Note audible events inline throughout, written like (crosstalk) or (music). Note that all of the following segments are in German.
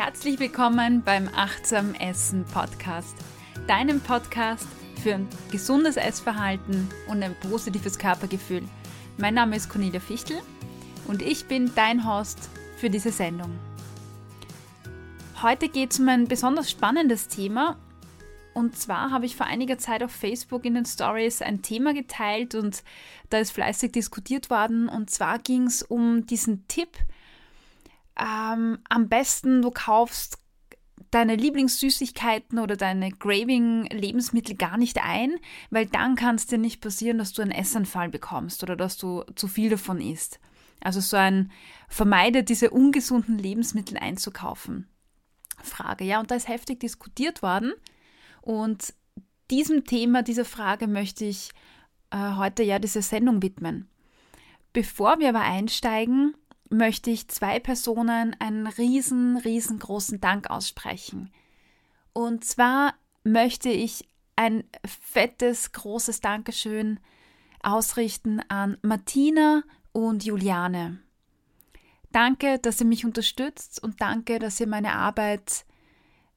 Herzlich willkommen beim Achtsam Essen Podcast, deinem Podcast für ein gesundes Essverhalten und ein positives Körpergefühl. Mein Name ist Cornelia Fichtel und ich bin dein Host für diese Sendung. Heute geht es um ein besonders spannendes Thema und zwar habe ich vor einiger Zeit auf Facebook in den Stories ein Thema geteilt und da ist fleißig diskutiert worden. Und zwar ging es um diesen Tipp, ähm, am besten du kaufst deine Lieblingssüßigkeiten oder deine Graving-Lebensmittel gar nicht ein, weil dann kann es dir nicht passieren, dass du einen Essanfall bekommst oder dass du zu viel davon isst. Also so ein vermeide diese ungesunden Lebensmittel einzukaufen. Frage, ja, und da ist heftig diskutiert worden. Und diesem Thema, dieser Frage möchte ich äh, heute ja diese Sendung widmen. Bevor wir aber einsteigen, möchte ich zwei Personen einen riesen, riesengroßen Dank aussprechen. Und zwar möchte ich ein fettes, großes Dankeschön ausrichten an Martina und Juliane. Danke, dass ihr mich unterstützt und danke, dass ihr meine Arbeit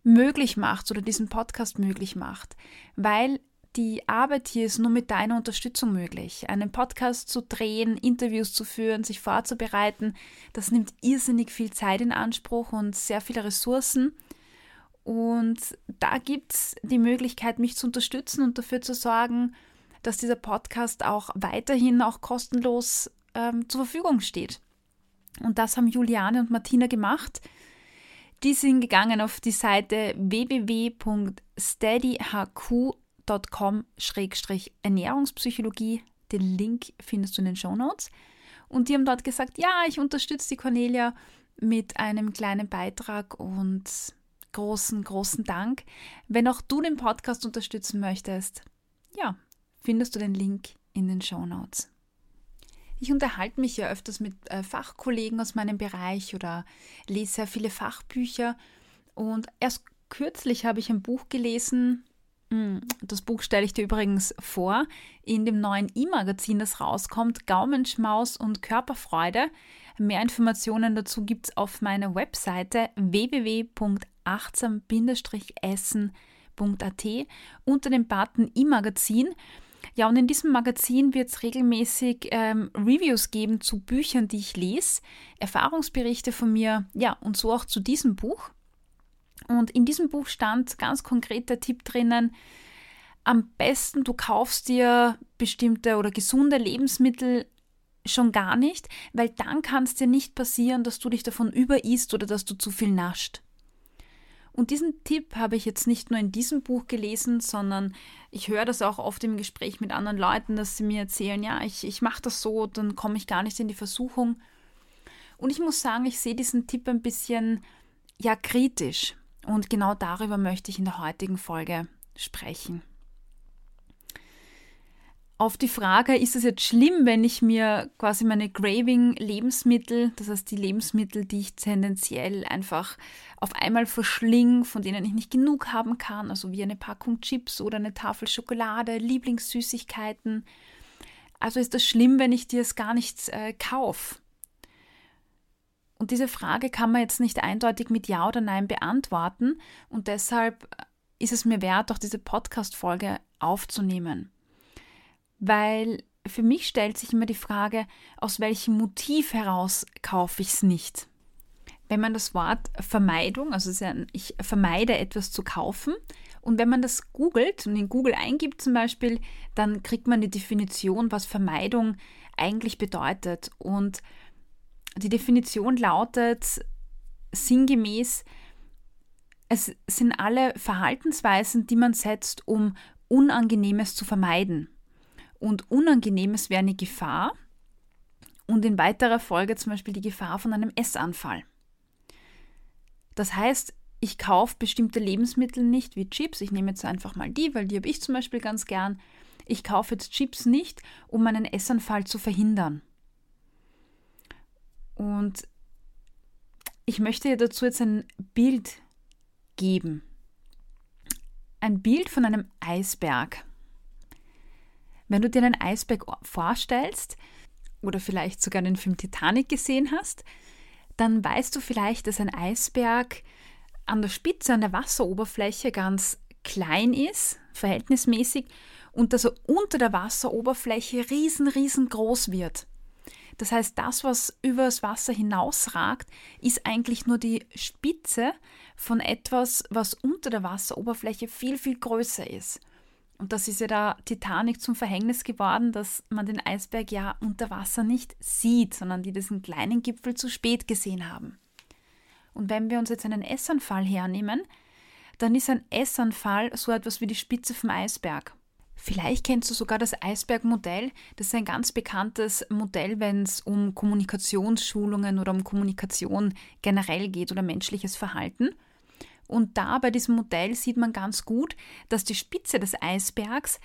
möglich macht oder diesen Podcast möglich macht, weil die Arbeit hier ist nur mit deiner Unterstützung möglich. Einen Podcast zu drehen, Interviews zu führen, sich vorzubereiten, das nimmt irrsinnig viel Zeit in Anspruch und sehr viele Ressourcen. Und da gibt es die Möglichkeit, mich zu unterstützen und dafür zu sorgen, dass dieser Podcast auch weiterhin auch kostenlos ähm, zur Verfügung steht. Und das haben Juliane und Martina gemacht. Die sind gegangen auf die Seite www.steadyhq.com-ernährungspsychologie. Den Link findest du in den Show Notes. Und die haben dort gesagt, ja, ich unterstütze die Cornelia mit einem kleinen Beitrag und großen, großen Dank. Wenn auch du den Podcast unterstützen möchtest, ja, findest du den Link in den Show Notes. Ich unterhalte mich ja öfters mit äh, Fachkollegen aus meinem Bereich oder lese sehr viele Fachbücher. Und erst kürzlich habe ich ein Buch gelesen. Hm, das Buch stelle ich dir übrigens vor in dem neuen E-Magazin, das rauskommt, Gaumenschmaus und Körperfreude. Mehr Informationen dazu gibt es auf meiner Webseite www.achtsam-essen.at unter dem Button E-Magazin. Ja, und in diesem Magazin wird es regelmäßig ähm, Reviews geben zu Büchern, die ich lese, Erfahrungsberichte von mir, ja, und so auch zu diesem Buch. Und in diesem Buch stand ganz konkret der Tipp drinnen, am besten du kaufst dir bestimmte oder gesunde Lebensmittel schon gar nicht, weil dann kann es dir nicht passieren, dass du dich davon überisst oder dass du zu viel nascht. Und diesen Tipp habe ich jetzt nicht nur in diesem Buch gelesen, sondern ich höre das auch oft im Gespräch mit anderen Leuten, dass sie mir erzählen, ja, ich, ich mache das so, dann komme ich gar nicht in die Versuchung. Und ich muss sagen, ich sehe diesen Tipp ein bisschen, ja, kritisch. Und genau darüber möchte ich in der heutigen Folge sprechen auf die Frage, ist es jetzt schlimm, wenn ich mir quasi meine Graving-Lebensmittel, das heißt die Lebensmittel, die ich tendenziell einfach auf einmal verschling, von denen ich nicht genug haben kann, also wie eine Packung Chips oder eine Tafel Schokolade, Lieblingssüßigkeiten. Also ist das schlimm, wenn ich dir es gar nicht äh, kaufe? Und diese Frage kann man jetzt nicht eindeutig mit Ja oder Nein beantworten und deshalb ist es mir wert, auch diese Podcast-Folge aufzunehmen weil für mich stellt sich immer die Frage, aus welchem Motiv heraus kaufe ich es nicht. Wenn man das Wort Vermeidung, also ich vermeide etwas zu kaufen, und wenn man das googelt und in Google eingibt zum Beispiel, dann kriegt man die Definition, was Vermeidung eigentlich bedeutet. Und die Definition lautet sinngemäß, es sind alle Verhaltensweisen, die man setzt, um Unangenehmes zu vermeiden und Unangenehmes wäre eine Gefahr und in weiterer Folge zum Beispiel die Gefahr von einem Essanfall. Das heißt, ich kaufe bestimmte Lebensmittel nicht wie Chips. Ich nehme jetzt einfach mal die, weil die habe ich zum Beispiel ganz gern. Ich kaufe jetzt Chips nicht, um einen Essanfall zu verhindern. Und ich möchte dir dazu jetzt ein Bild geben. Ein Bild von einem Eisberg. Wenn du dir einen Eisberg vorstellst oder vielleicht sogar den Film Titanic gesehen hast, dann weißt du vielleicht, dass ein Eisberg an der Spitze, an der Wasseroberfläche ganz klein ist, verhältnismäßig, und dass er unter der Wasseroberfläche riesen, riesengroß wird. Das heißt, das, was über das Wasser hinausragt, ist eigentlich nur die Spitze von etwas, was unter der Wasseroberfläche viel, viel größer ist. Und das ist ja der Titanic zum Verhängnis geworden, dass man den Eisberg ja unter Wasser nicht sieht, sondern die diesen kleinen Gipfel zu spät gesehen haben. Und wenn wir uns jetzt einen Essanfall hernehmen, dann ist ein Essanfall so etwas wie die Spitze vom Eisberg. Vielleicht kennst du sogar das Eisbergmodell. Das ist ein ganz bekanntes Modell, wenn es um Kommunikationsschulungen oder um Kommunikation generell geht oder menschliches Verhalten. Und da bei diesem Modell sieht man ganz gut, dass die Spitze des Eisbergs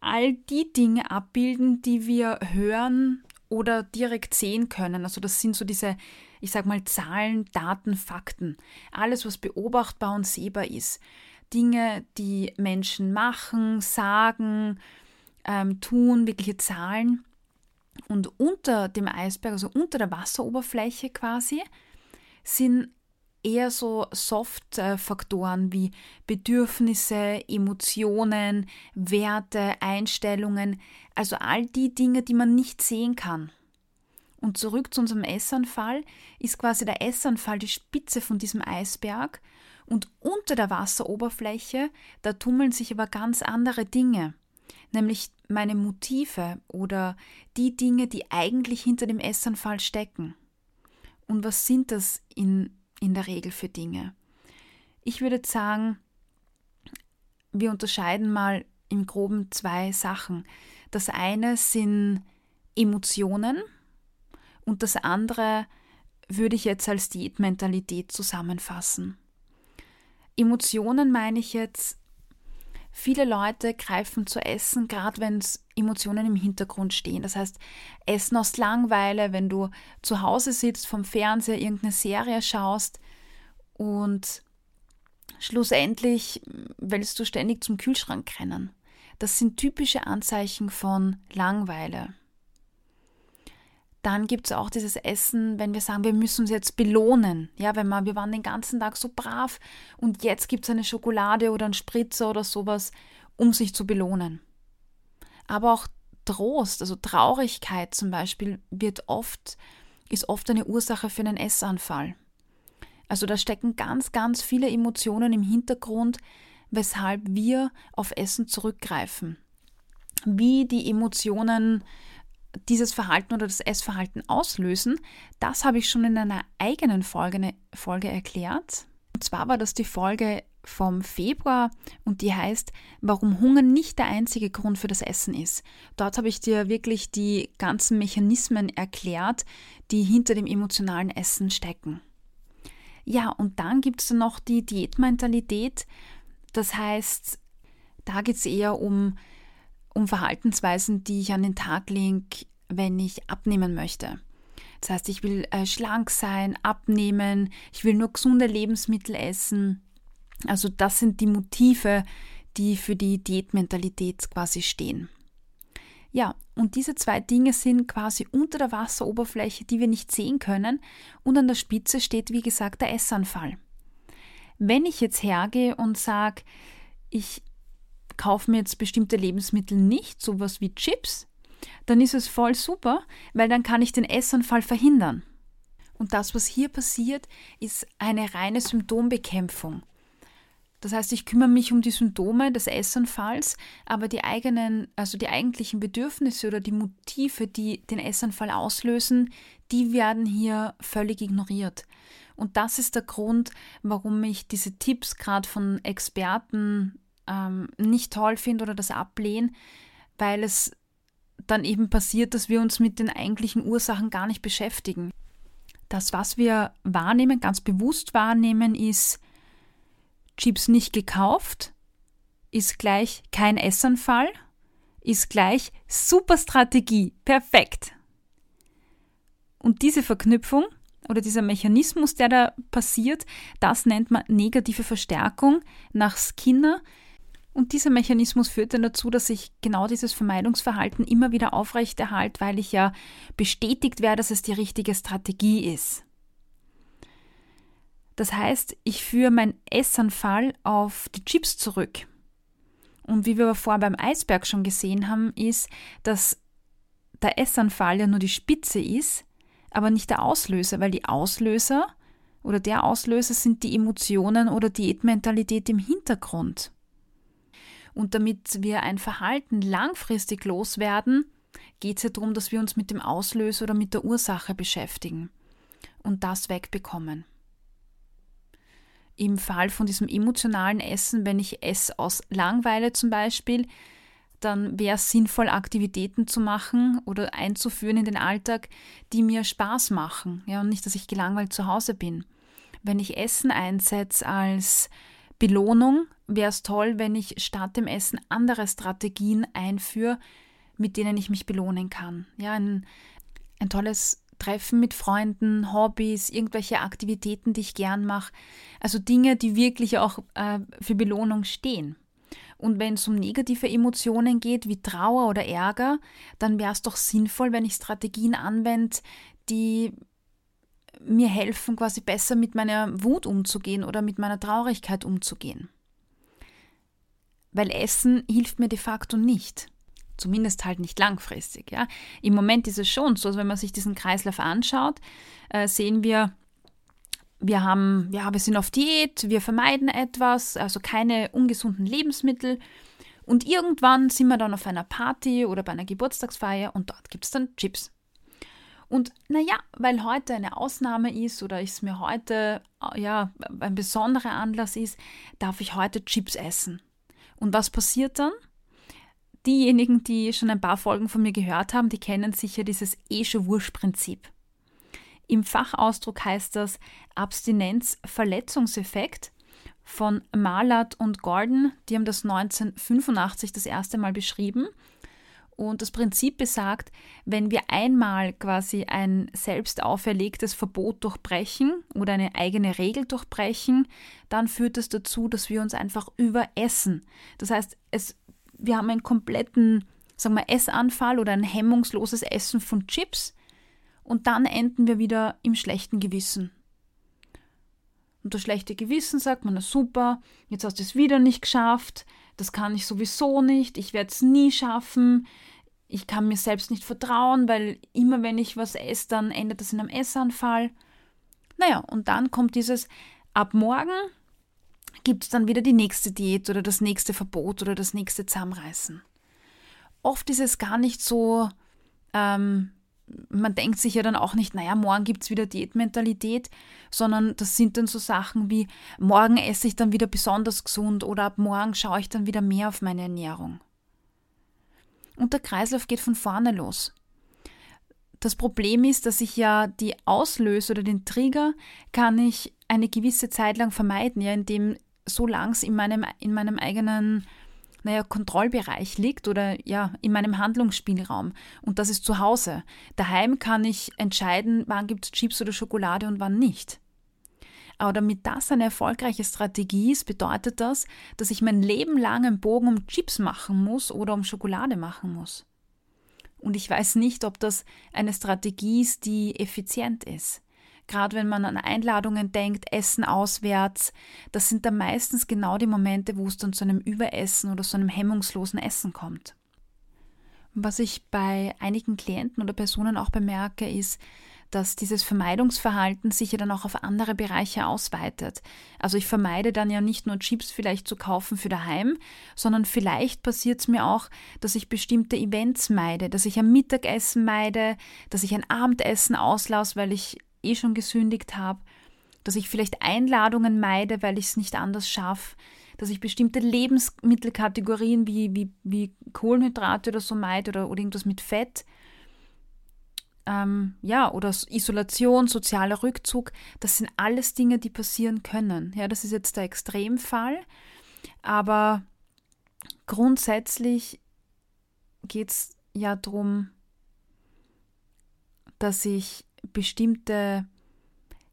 all die Dinge abbilden, die wir hören oder direkt sehen können. Also das sind so diese, ich sag mal, Zahlen, Daten, Fakten. Alles, was beobachtbar und sehbar ist. Dinge, die Menschen machen, sagen, ähm, tun, wirkliche Zahlen. Und unter dem Eisberg, also unter der Wasseroberfläche quasi, sind eher so Soft-Faktoren wie Bedürfnisse, Emotionen, Werte, Einstellungen, also all die Dinge, die man nicht sehen kann. Und zurück zu unserem Essanfall ist quasi der Essanfall die Spitze von diesem Eisberg und unter der Wasseroberfläche, da tummeln sich aber ganz andere Dinge, nämlich meine Motive oder die Dinge, die eigentlich hinter dem Essanfall stecken. Und was sind das in, in der Regel für Dinge? Ich würde sagen, wir unterscheiden mal im groben zwei Sachen. Das eine sind Emotionen und das andere würde ich jetzt als Diätmentalität zusammenfassen. Emotionen meine ich jetzt, viele Leute greifen zu Essen, gerade wenn es Emotionen im Hintergrund stehen. Das heißt, Essen aus Langweile, wenn du zu Hause sitzt, vom Fernseher irgendeine Serie schaust und schlussendlich willst du ständig zum Kühlschrank rennen. Das sind typische Anzeichen von Langweile. Dann gibt es auch dieses Essen, wenn wir sagen, wir müssen uns jetzt belohnen. Ja, wenn wir, wir waren den ganzen Tag so brav und jetzt gibt es eine Schokolade oder einen Spritzer oder sowas, um sich zu belohnen. Aber auch Trost, also Traurigkeit zum Beispiel, wird oft, ist oft eine Ursache für einen Essanfall. Also da stecken ganz, ganz viele Emotionen im Hintergrund, weshalb wir auf Essen zurückgreifen. Wie die Emotionen dieses Verhalten oder das Essverhalten auslösen, das habe ich schon in einer eigenen Folge, Folge erklärt. Und zwar war das die Folge vom Februar und die heißt, warum Hunger nicht der einzige Grund für das Essen ist. Dort habe ich dir wirklich die ganzen Mechanismen erklärt, die hinter dem emotionalen Essen stecken. Ja, und dann gibt es noch die Diätmentalität. Das heißt, da geht es eher um um Verhaltensweisen, die ich an den Tag lege, wenn ich abnehmen möchte. Das heißt, ich will äh, schlank sein, abnehmen, ich will nur gesunde Lebensmittel essen. Also das sind die Motive, die für die Diätmentalität quasi stehen. Ja, und diese zwei Dinge sind quasi unter der Wasseroberfläche, die wir nicht sehen können, und an der Spitze steht, wie gesagt, der Essanfall. Wenn ich jetzt hergehe und sage, ich kaufe mir jetzt bestimmte Lebensmittel nicht, sowas wie Chips, dann ist es voll super, weil dann kann ich den Essanfall verhindern. Und das, was hier passiert, ist eine reine Symptombekämpfung. Das heißt, ich kümmere mich um die Symptome des Essanfalls, aber die eigenen, also die eigentlichen Bedürfnisse oder die Motive, die den Essanfall auslösen, die werden hier völlig ignoriert. Und das ist der Grund, warum ich diese Tipps gerade von Experten ähm, nicht toll finde oder das ablehne, weil es dann eben passiert, dass wir uns mit den eigentlichen Ursachen gar nicht beschäftigen. Das, was wir wahrnehmen, ganz bewusst wahrnehmen, ist Chips nicht gekauft, ist gleich kein Essanfall, ist gleich super Strategie, perfekt. Und diese Verknüpfung oder dieser Mechanismus, der da passiert, das nennt man negative Verstärkung nach Skinner, und dieser Mechanismus führt dann dazu, dass ich genau dieses Vermeidungsverhalten immer wieder aufrechterhalte, weil ich ja bestätigt werde, dass es die richtige Strategie ist. Das heißt, ich führe meinen Essanfall auf die Chips zurück. Und wie wir aber vorher beim Eisberg schon gesehen haben, ist, dass der Essanfall ja nur die Spitze ist, aber nicht der Auslöser, weil die Auslöser oder der Auslöser sind die Emotionen oder Diätmentalität im Hintergrund. Und damit wir ein Verhalten langfristig loswerden, geht es ja darum, dass wir uns mit dem Auslöser oder mit der Ursache beschäftigen und das wegbekommen. Im Fall von diesem emotionalen Essen, wenn ich esse aus Langweile zum Beispiel, dann wäre es sinnvoll, Aktivitäten zu machen oder einzuführen in den Alltag, die mir Spaß machen. Ja, und nicht, dass ich gelangweilt zu Hause bin. Wenn ich Essen einsetze als Belohnung, wäre es toll, wenn ich statt dem Essen andere Strategien einführe, mit denen ich mich belohnen kann. Ja, ein, ein tolles Treffen mit Freunden, Hobbys, irgendwelche Aktivitäten, die ich gern mache. Also Dinge, die wirklich auch äh, für Belohnung stehen. Und wenn es um negative Emotionen geht, wie Trauer oder Ärger, dann wäre es doch sinnvoll, wenn ich Strategien anwende, die mir helfen, quasi besser mit meiner Wut umzugehen oder mit meiner Traurigkeit umzugehen. Weil Essen hilft mir de facto nicht. Zumindest halt nicht langfristig. Ja. Im Moment ist es schon so, also wenn man sich diesen Kreislauf anschaut, äh, sehen wir, wir haben, ja, wir sind auf Diät, wir vermeiden etwas, also keine ungesunden Lebensmittel. Und irgendwann sind wir dann auf einer Party oder bei einer Geburtstagsfeier und dort gibt es dann Chips. Und naja, weil heute eine Ausnahme ist oder es mir heute ja, ein besonderer Anlass ist, darf ich heute Chips essen. Und was passiert dann? Diejenigen, die schon ein paar Folgen von mir gehört haben, die kennen sicher dieses Esche-Wursch-Prinzip. Im Fachausdruck heißt das Abstinenz-Verletzungseffekt von Malat und Gordon. Die haben das 1985 das erste Mal beschrieben. Und das Prinzip besagt, wenn wir einmal quasi ein selbst auferlegtes Verbot durchbrechen oder eine eigene Regel durchbrechen, dann führt es das dazu, dass wir uns einfach überessen. Das heißt, es, wir haben einen kompletten, sagen wir, Essanfall oder ein hemmungsloses Essen von Chips und dann enden wir wieder im schlechten Gewissen. Und das schlechte Gewissen sagt man, na super, jetzt hast du es wieder nicht geschafft, das kann ich sowieso nicht, ich werde es nie schaffen, ich kann mir selbst nicht vertrauen, weil immer wenn ich was esse, dann endet das in einem Essanfall. Naja, und dann kommt dieses, ab morgen gibt es dann wieder die nächste Diät oder das nächste Verbot oder das nächste Zusammenreißen. Oft ist es gar nicht so ähm, man denkt sich ja dann auch nicht, naja, morgen gibt es wieder Diätmentalität, sondern das sind dann so Sachen wie, morgen esse ich dann wieder besonders gesund oder ab morgen schaue ich dann wieder mehr auf meine Ernährung. Und der Kreislauf geht von vorne los. Das Problem ist, dass ich ja die Auslöser oder den Trigger kann ich eine gewisse Zeit lang vermeiden, ja, indem so lang es in meinem, in meinem eigenen naja, Kontrollbereich liegt oder ja, in meinem Handlungsspielraum. Und das ist zu Hause. Daheim kann ich entscheiden, wann gibt es Chips oder Schokolade und wann nicht. Aber damit das eine erfolgreiche Strategie ist, bedeutet das, dass ich mein Leben lang einen Bogen um Chips machen muss oder um Schokolade machen muss. Und ich weiß nicht, ob das eine Strategie ist, die effizient ist gerade wenn man an Einladungen denkt, Essen auswärts, das sind dann meistens genau die Momente, wo es dann zu einem Überessen oder zu einem hemmungslosen Essen kommt. Was ich bei einigen Klienten oder Personen auch bemerke, ist, dass dieses Vermeidungsverhalten sich ja dann auch auf andere Bereiche ausweitet. Also ich vermeide dann ja nicht nur Chips vielleicht zu kaufen für daheim, sondern vielleicht passiert es mir auch, dass ich bestimmte Events meide, dass ich ein Mittagessen meide, dass ich ein Abendessen auslasse, weil ich eh schon gesündigt habe, dass ich vielleicht Einladungen meide, weil ich es nicht anders schaffe, dass ich bestimmte Lebensmittelkategorien wie, wie, wie Kohlenhydrate oder so meide oder, oder irgendwas mit Fett. Ähm, ja, oder Isolation, sozialer Rückzug, das sind alles Dinge, die passieren können. Ja, das ist jetzt der Extremfall, aber grundsätzlich geht es ja darum, dass ich bestimmte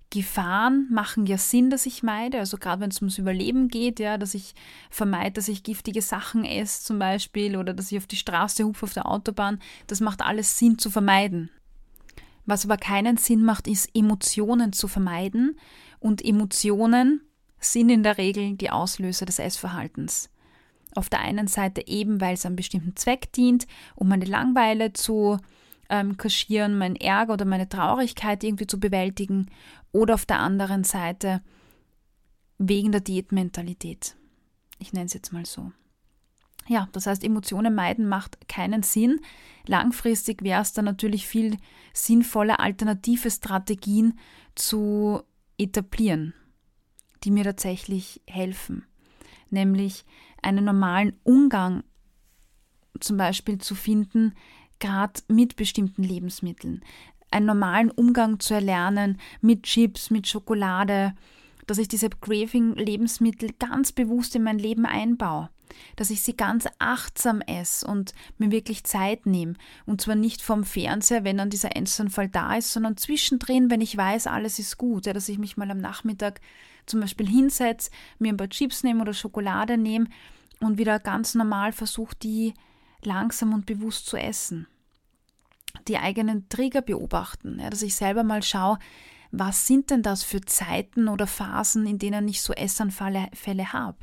Gefahren machen ja Sinn, dass ich meide. Also gerade wenn es ums Überleben geht, ja, dass ich vermeide, dass ich giftige Sachen esse zum Beispiel oder dass ich auf die Straße hupfe auf der Autobahn. Das macht alles Sinn zu vermeiden. Was aber keinen Sinn macht, ist Emotionen zu vermeiden Und Emotionen sind in der Regel die Auslöser des Essverhaltens. Auf der einen Seite eben, weil es einem bestimmten Zweck dient, um meine Langweile zu ähm, kaschieren, meinen Ärger oder meine Traurigkeit irgendwie zu bewältigen. Oder auf der anderen Seite wegen der Diätmentalität. Ich nenne es jetzt mal so. Ja, das heißt, Emotionen meiden macht keinen Sinn. Langfristig wäre es dann natürlich viel sinnvoller, alternative Strategien zu etablieren, die mir tatsächlich helfen. Nämlich einen normalen Umgang zum Beispiel zu finden, gerade mit bestimmten Lebensmitteln. Einen normalen Umgang zu erlernen mit Chips, mit Schokolade, dass ich diese Craving-Lebensmittel ganz bewusst in mein Leben einbaue dass ich sie ganz achtsam esse und mir wirklich Zeit nehme. Und zwar nicht vom Fernseher, wenn dann dieser Essanfall da ist, sondern zwischendrin, wenn ich weiß, alles ist gut. Ja, dass ich mich mal am Nachmittag zum Beispiel hinsetze, mir ein paar Chips nehme oder Schokolade nehme und wieder ganz normal versuche, die langsam und bewusst zu essen. Die eigenen Trigger beobachten, ja, dass ich selber mal schaue, was sind denn das für Zeiten oder Phasen, in denen ich so Essanfälle habe?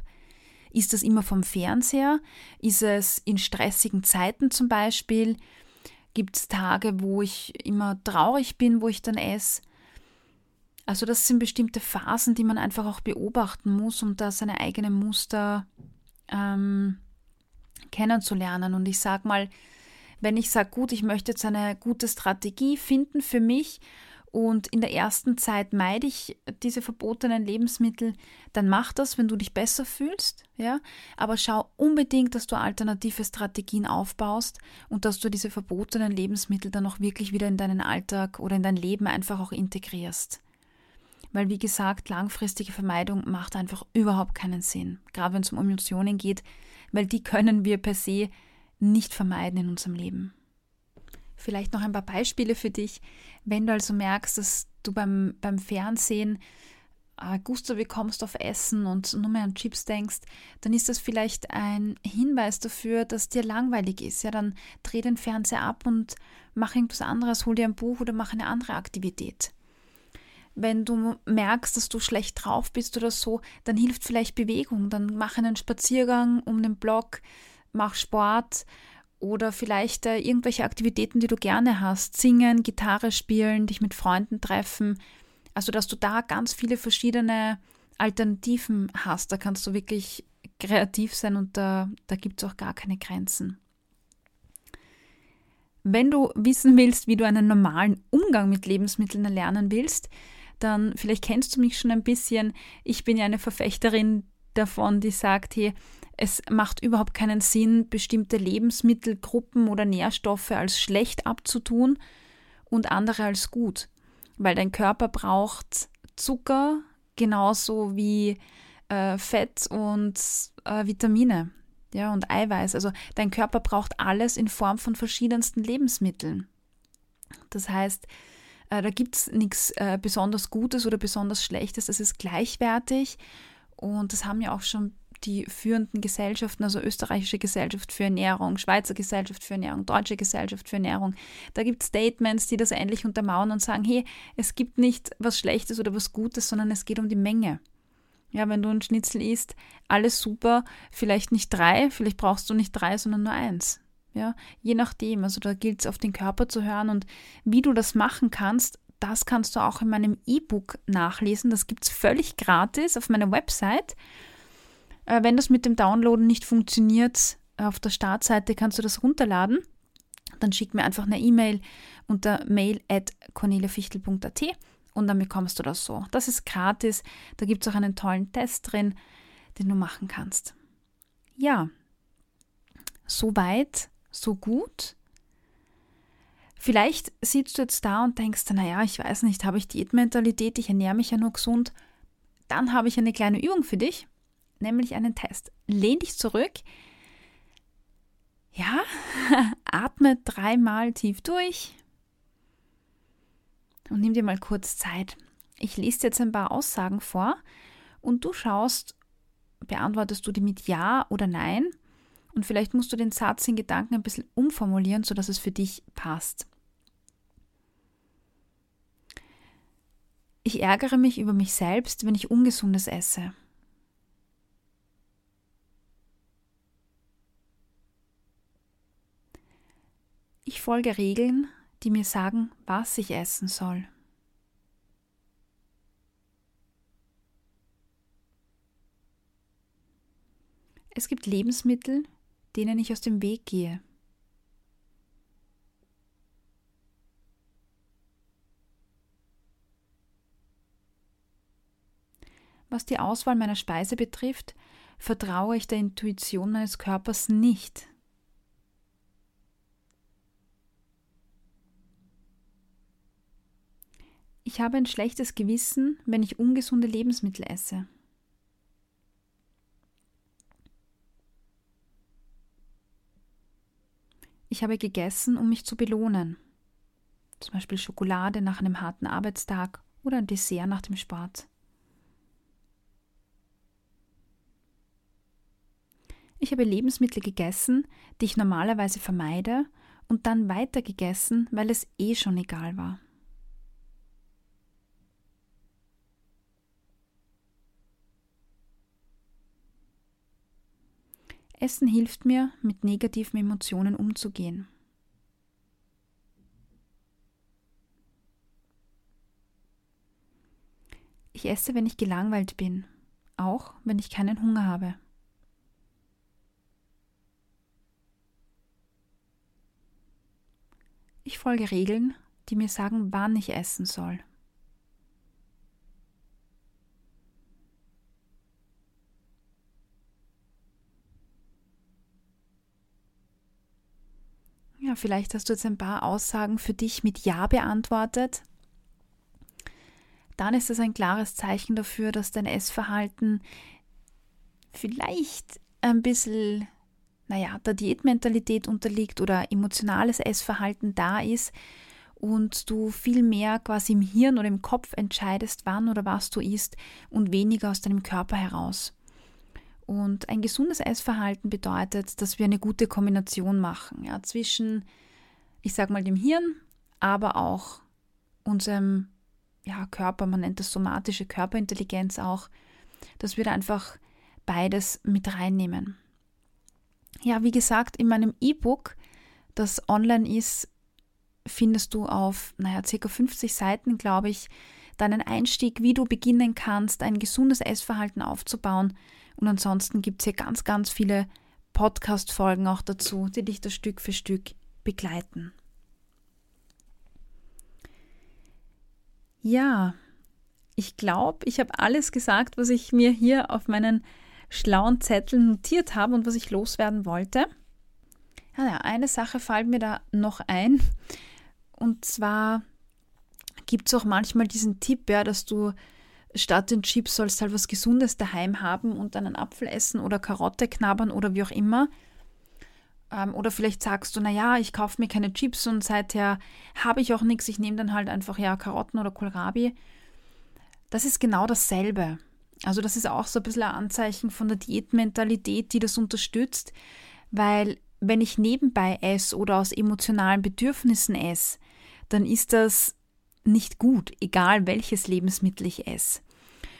Ist das immer vom Fernseher? Ist es in stressigen Zeiten zum Beispiel? Gibt es Tage, wo ich immer traurig bin, wo ich dann esse? Also das sind bestimmte Phasen, die man einfach auch beobachten muss, um da seine eigenen Muster ähm, kennenzulernen. Und ich sage mal, wenn ich sage, gut, ich möchte jetzt eine gute Strategie finden für mich und in der ersten Zeit meide ich diese verbotenen Lebensmittel, dann mach das, wenn du dich besser fühlst, ja. Aber schau unbedingt, dass du alternative Strategien aufbaust und dass du diese verbotenen Lebensmittel dann auch wirklich wieder in deinen Alltag oder in dein Leben einfach auch integrierst. Weil, wie gesagt, langfristige Vermeidung macht einfach überhaupt keinen Sinn. Gerade wenn es um Emotionen geht, weil die können wir per se nicht vermeiden in unserem Leben. Vielleicht noch ein paar Beispiele für dich. Wenn du also merkst, dass du beim, beim Fernsehen äh, Gusto bekommst auf Essen und nur mehr an Chips denkst, dann ist das vielleicht ein Hinweis dafür, dass dir langweilig ist. Ja, dann dreh den Fernseher ab und mach irgendwas anderes, hol dir ein Buch oder mach eine andere Aktivität. Wenn du merkst, dass du schlecht drauf bist oder so, dann hilft vielleicht Bewegung. Dann mach einen Spaziergang um den Block, mach Sport oder vielleicht äh, irgendwelche Aktivitäten, die du gerne hast. Singen, Gitarre spielen, dich mit Freunden treffen. Also, dass du da ganz viele verschiedene Alternativen hast. Da kannst du wirklich kreativ sein und da, da gibt es auch gar keine Grenzen. Wenn du wissen willst, wie du einen normalen Umgang mit Lebensmitteln erlernen willst, dann vielleicht kennst du mich schon ein bisschen. Ich bin ja eine Verfechterin davon, die sagt, hey, es macht überhaupt keinen Sinn, bestimmte Lebensmittelgruppen oder Nährstoffe als schlecht abzutun und andere als gut, weil dein Körper braucht Zucker genauso wie äh, Fett und äh, Vitamine ja, und Eiweiß. Also dein Körper braucht alles in Form von verschiedensten Lebensmitteln. Das heißt, äh, da gibt es nichts äh, besonders Gutes oder besonders Schlechtes, das ist gleichwertig und das haben ja auch schon die führenden Gesellschaften, also österreichische Gesellschaft für Ernährung, Schweizer Gesellschaft für Ernährung, deutsche Gesellschaft für Ernährung. Da gibt es Statements, die das endlich untermauern und sagen, hey, es gibt nicht was Schlechtes oder was Gutes, sondern es geht um die Menge. Ja, wenn du ein Schnitzel isst, alles super, vielleicht nicht drei, vielleicht brauchst du nicht drei, sondern nur eins. Ja, je nachdem. Also da gilt es auf den Körper zu hören und wie du das machen kannst, das kannst du auch in meinem E-Book nachlesen. Das gibt es völlig gratis auf meiner Website. Äh, wenn das mit dem Downloaden nicht funktioniert, auf der Startseite kannst du das runterladen. Dann schick mir einfach eine E-Mail unter mail at corneliafichtel.at und dann bekommst du das so. Das ist gratis. Da gibt es auch einen tollen Test drin, den du machen kannst. Ja, so weit, so gut. Vielleicht sitzt du jetzt da und denkst, naja, ich weiß nicht, habe ich Diätmentalität, ich ernähre mich ja nur gesund. Dann habe ich eine kleine Übung für dich nämlich einen Test. Lehn dich zurück. Ja, (laughs) atme dreimal tief durch und nimm dir mal kurz Zeit. Ich lese dir jetzt ein paar Aussagen vor und du schaust, beantwortest du die mit Ja oder Nein und vielleicht musst du den Satz in Gedanken ein bisschen umformulieren, sodass es für dich passt. Ich ärgere mich über mich selbst, wenn ich ungesundes esse. Ich folge Regeln, die mir sagen, was ich essen soll. Es gibt Lebensmittel, denen ich aus dem Weg gehe. Was die Auswahl meiner Speise betrifft, vertraue ich der Intuition meines Körpers nicht. Ich habe ein schlechtes Gewissen, wenn ich ungesunde Lebensmittel esse. Ich habe gegessen, um mich zu belohnen. Zum Beispiel Schokolade nach einem harten Arbeitstag oder ein Dessert nach dem Sport. Ich habe Lebensmittel gegessen, die ich normalerweise vermeide, und dann weiter gegessen, weil es eh schon egal war. Essen hilft mir, mit negativen Emotionen umzugehen. Ich esse, wenn ich gelangweilt bin, auch wenn ich keinen Hunger habe. Ich folge Regeln, die mir sagen, wann ich essen soll. Vielleicht hast du jetzt ein paar Aussagen für dich mit Ja beantwortet. Dann ist das ein klares Zeichen dafür, dass dein Essverhalten vielleicht ein bisschen, naja, der Diätmentalität unterliegt oder emotionales Essverhalten da ist und du viel mehr quasi im Hirn oder im Kopf entscheidest, wann oder was du isst und weniger aus deinem Körper heraus. Und ein gesundes Essverhalten bedeutet, dass wir eine gute Kombination machen ja, zwischen, ich sag mal, dem Hirn, aber auch unserem ja, Körper, man nennt das somatische Körperintelligenz auch, dass wir da einfach beides mit reinnehmen. Ja, wie gesagt, in meinem E-Book, das online ist, findest du auf, naja, ca. 50 Seiten, glaube ich, deinen Einstieg, wie du beginnen kannst, ein gesundes Essverhalten aufzubauen, und ansonsten gibt es hier ganz, ganz viele Podcast-Folgen auch dazu, die dich da Stück für Stück begleiten. Ja, ich glaube, ich habe alles gesagt, was ich mir hier auf meinen schlauen Zettel notiert habe und was ich loswerden wollte. Ja, eine Sache fällt mir da noch ein. Und zwar gibt es auch manchmal diesen Tipp, ja, dass du statt den Chips sollst du halt was Gesundes daheim haben und dann einen Apfel essen oder Karotte knabbern oder wie auch immer. Ähm, oder vielleicht sagst du, naja, ich kaufe mir keine Chips und seither habe ich auch nichts, ich nehme dann halt einfach ja Karotten oder Kohlrabi. Das ist genau dasselbe. Also das ist auch so ein bisschen ein Anzeichen von der Diätmentalität, die das unterstützt, weil wenn ich nebenbei esse oder aus emotionalen Bedürfnissen esse, dann ist das nicht gut, egal welches Lebensmittel ich esse.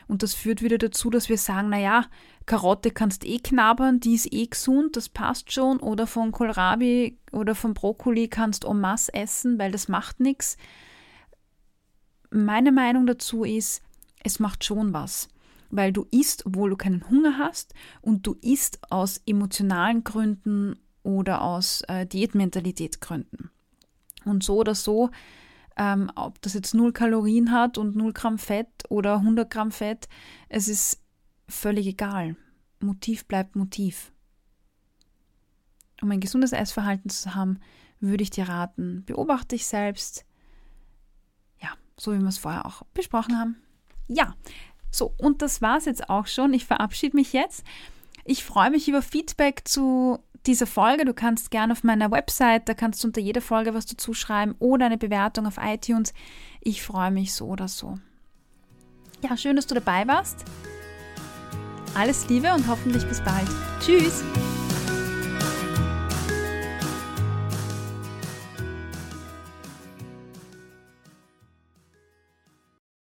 Und das führt wieder dazu, dass wir sagen, naja, Karotte kannst eh knabbern, die ist eh gesund, das passt schon. Oder von Kohlrabi oder von Brokkoli kannst en masse essen, weil das macht nichts. Meine Meinung dazu ist, es macht schon was. Weil du isst, obwohl du keinen Hunger hast und du isst aus emotionalen Gründen oder aus äh, Diätmentalitätsgründen. Und so oder so ähm, ob das jetzt 0 Kalorien hat und 0 Gramm Fett oder 100 Gramm Fett, es ist völlig egal. Motiv bleibt Motiv. Um ein gesundes Essverhalten zu haben, würde ich dir raten, beobachte dich selbst. Ja, so wie wir es vorher auch besprochen haben. Ja, so, und das war es jetzt auch schon. Ich verabschiede mich jetzt. Ich freue mich über Feedback zu dieser Folge. Du kannst gerne auf meiner Website, da kannst du unter jeder Folge was dazu schreiben oder eine Bewertung auf iTunes. Ich freue mich so oder so. Ja, schön, dass du dabei warst. Alles Liebe und hoffentlich bis bald. Tschüss!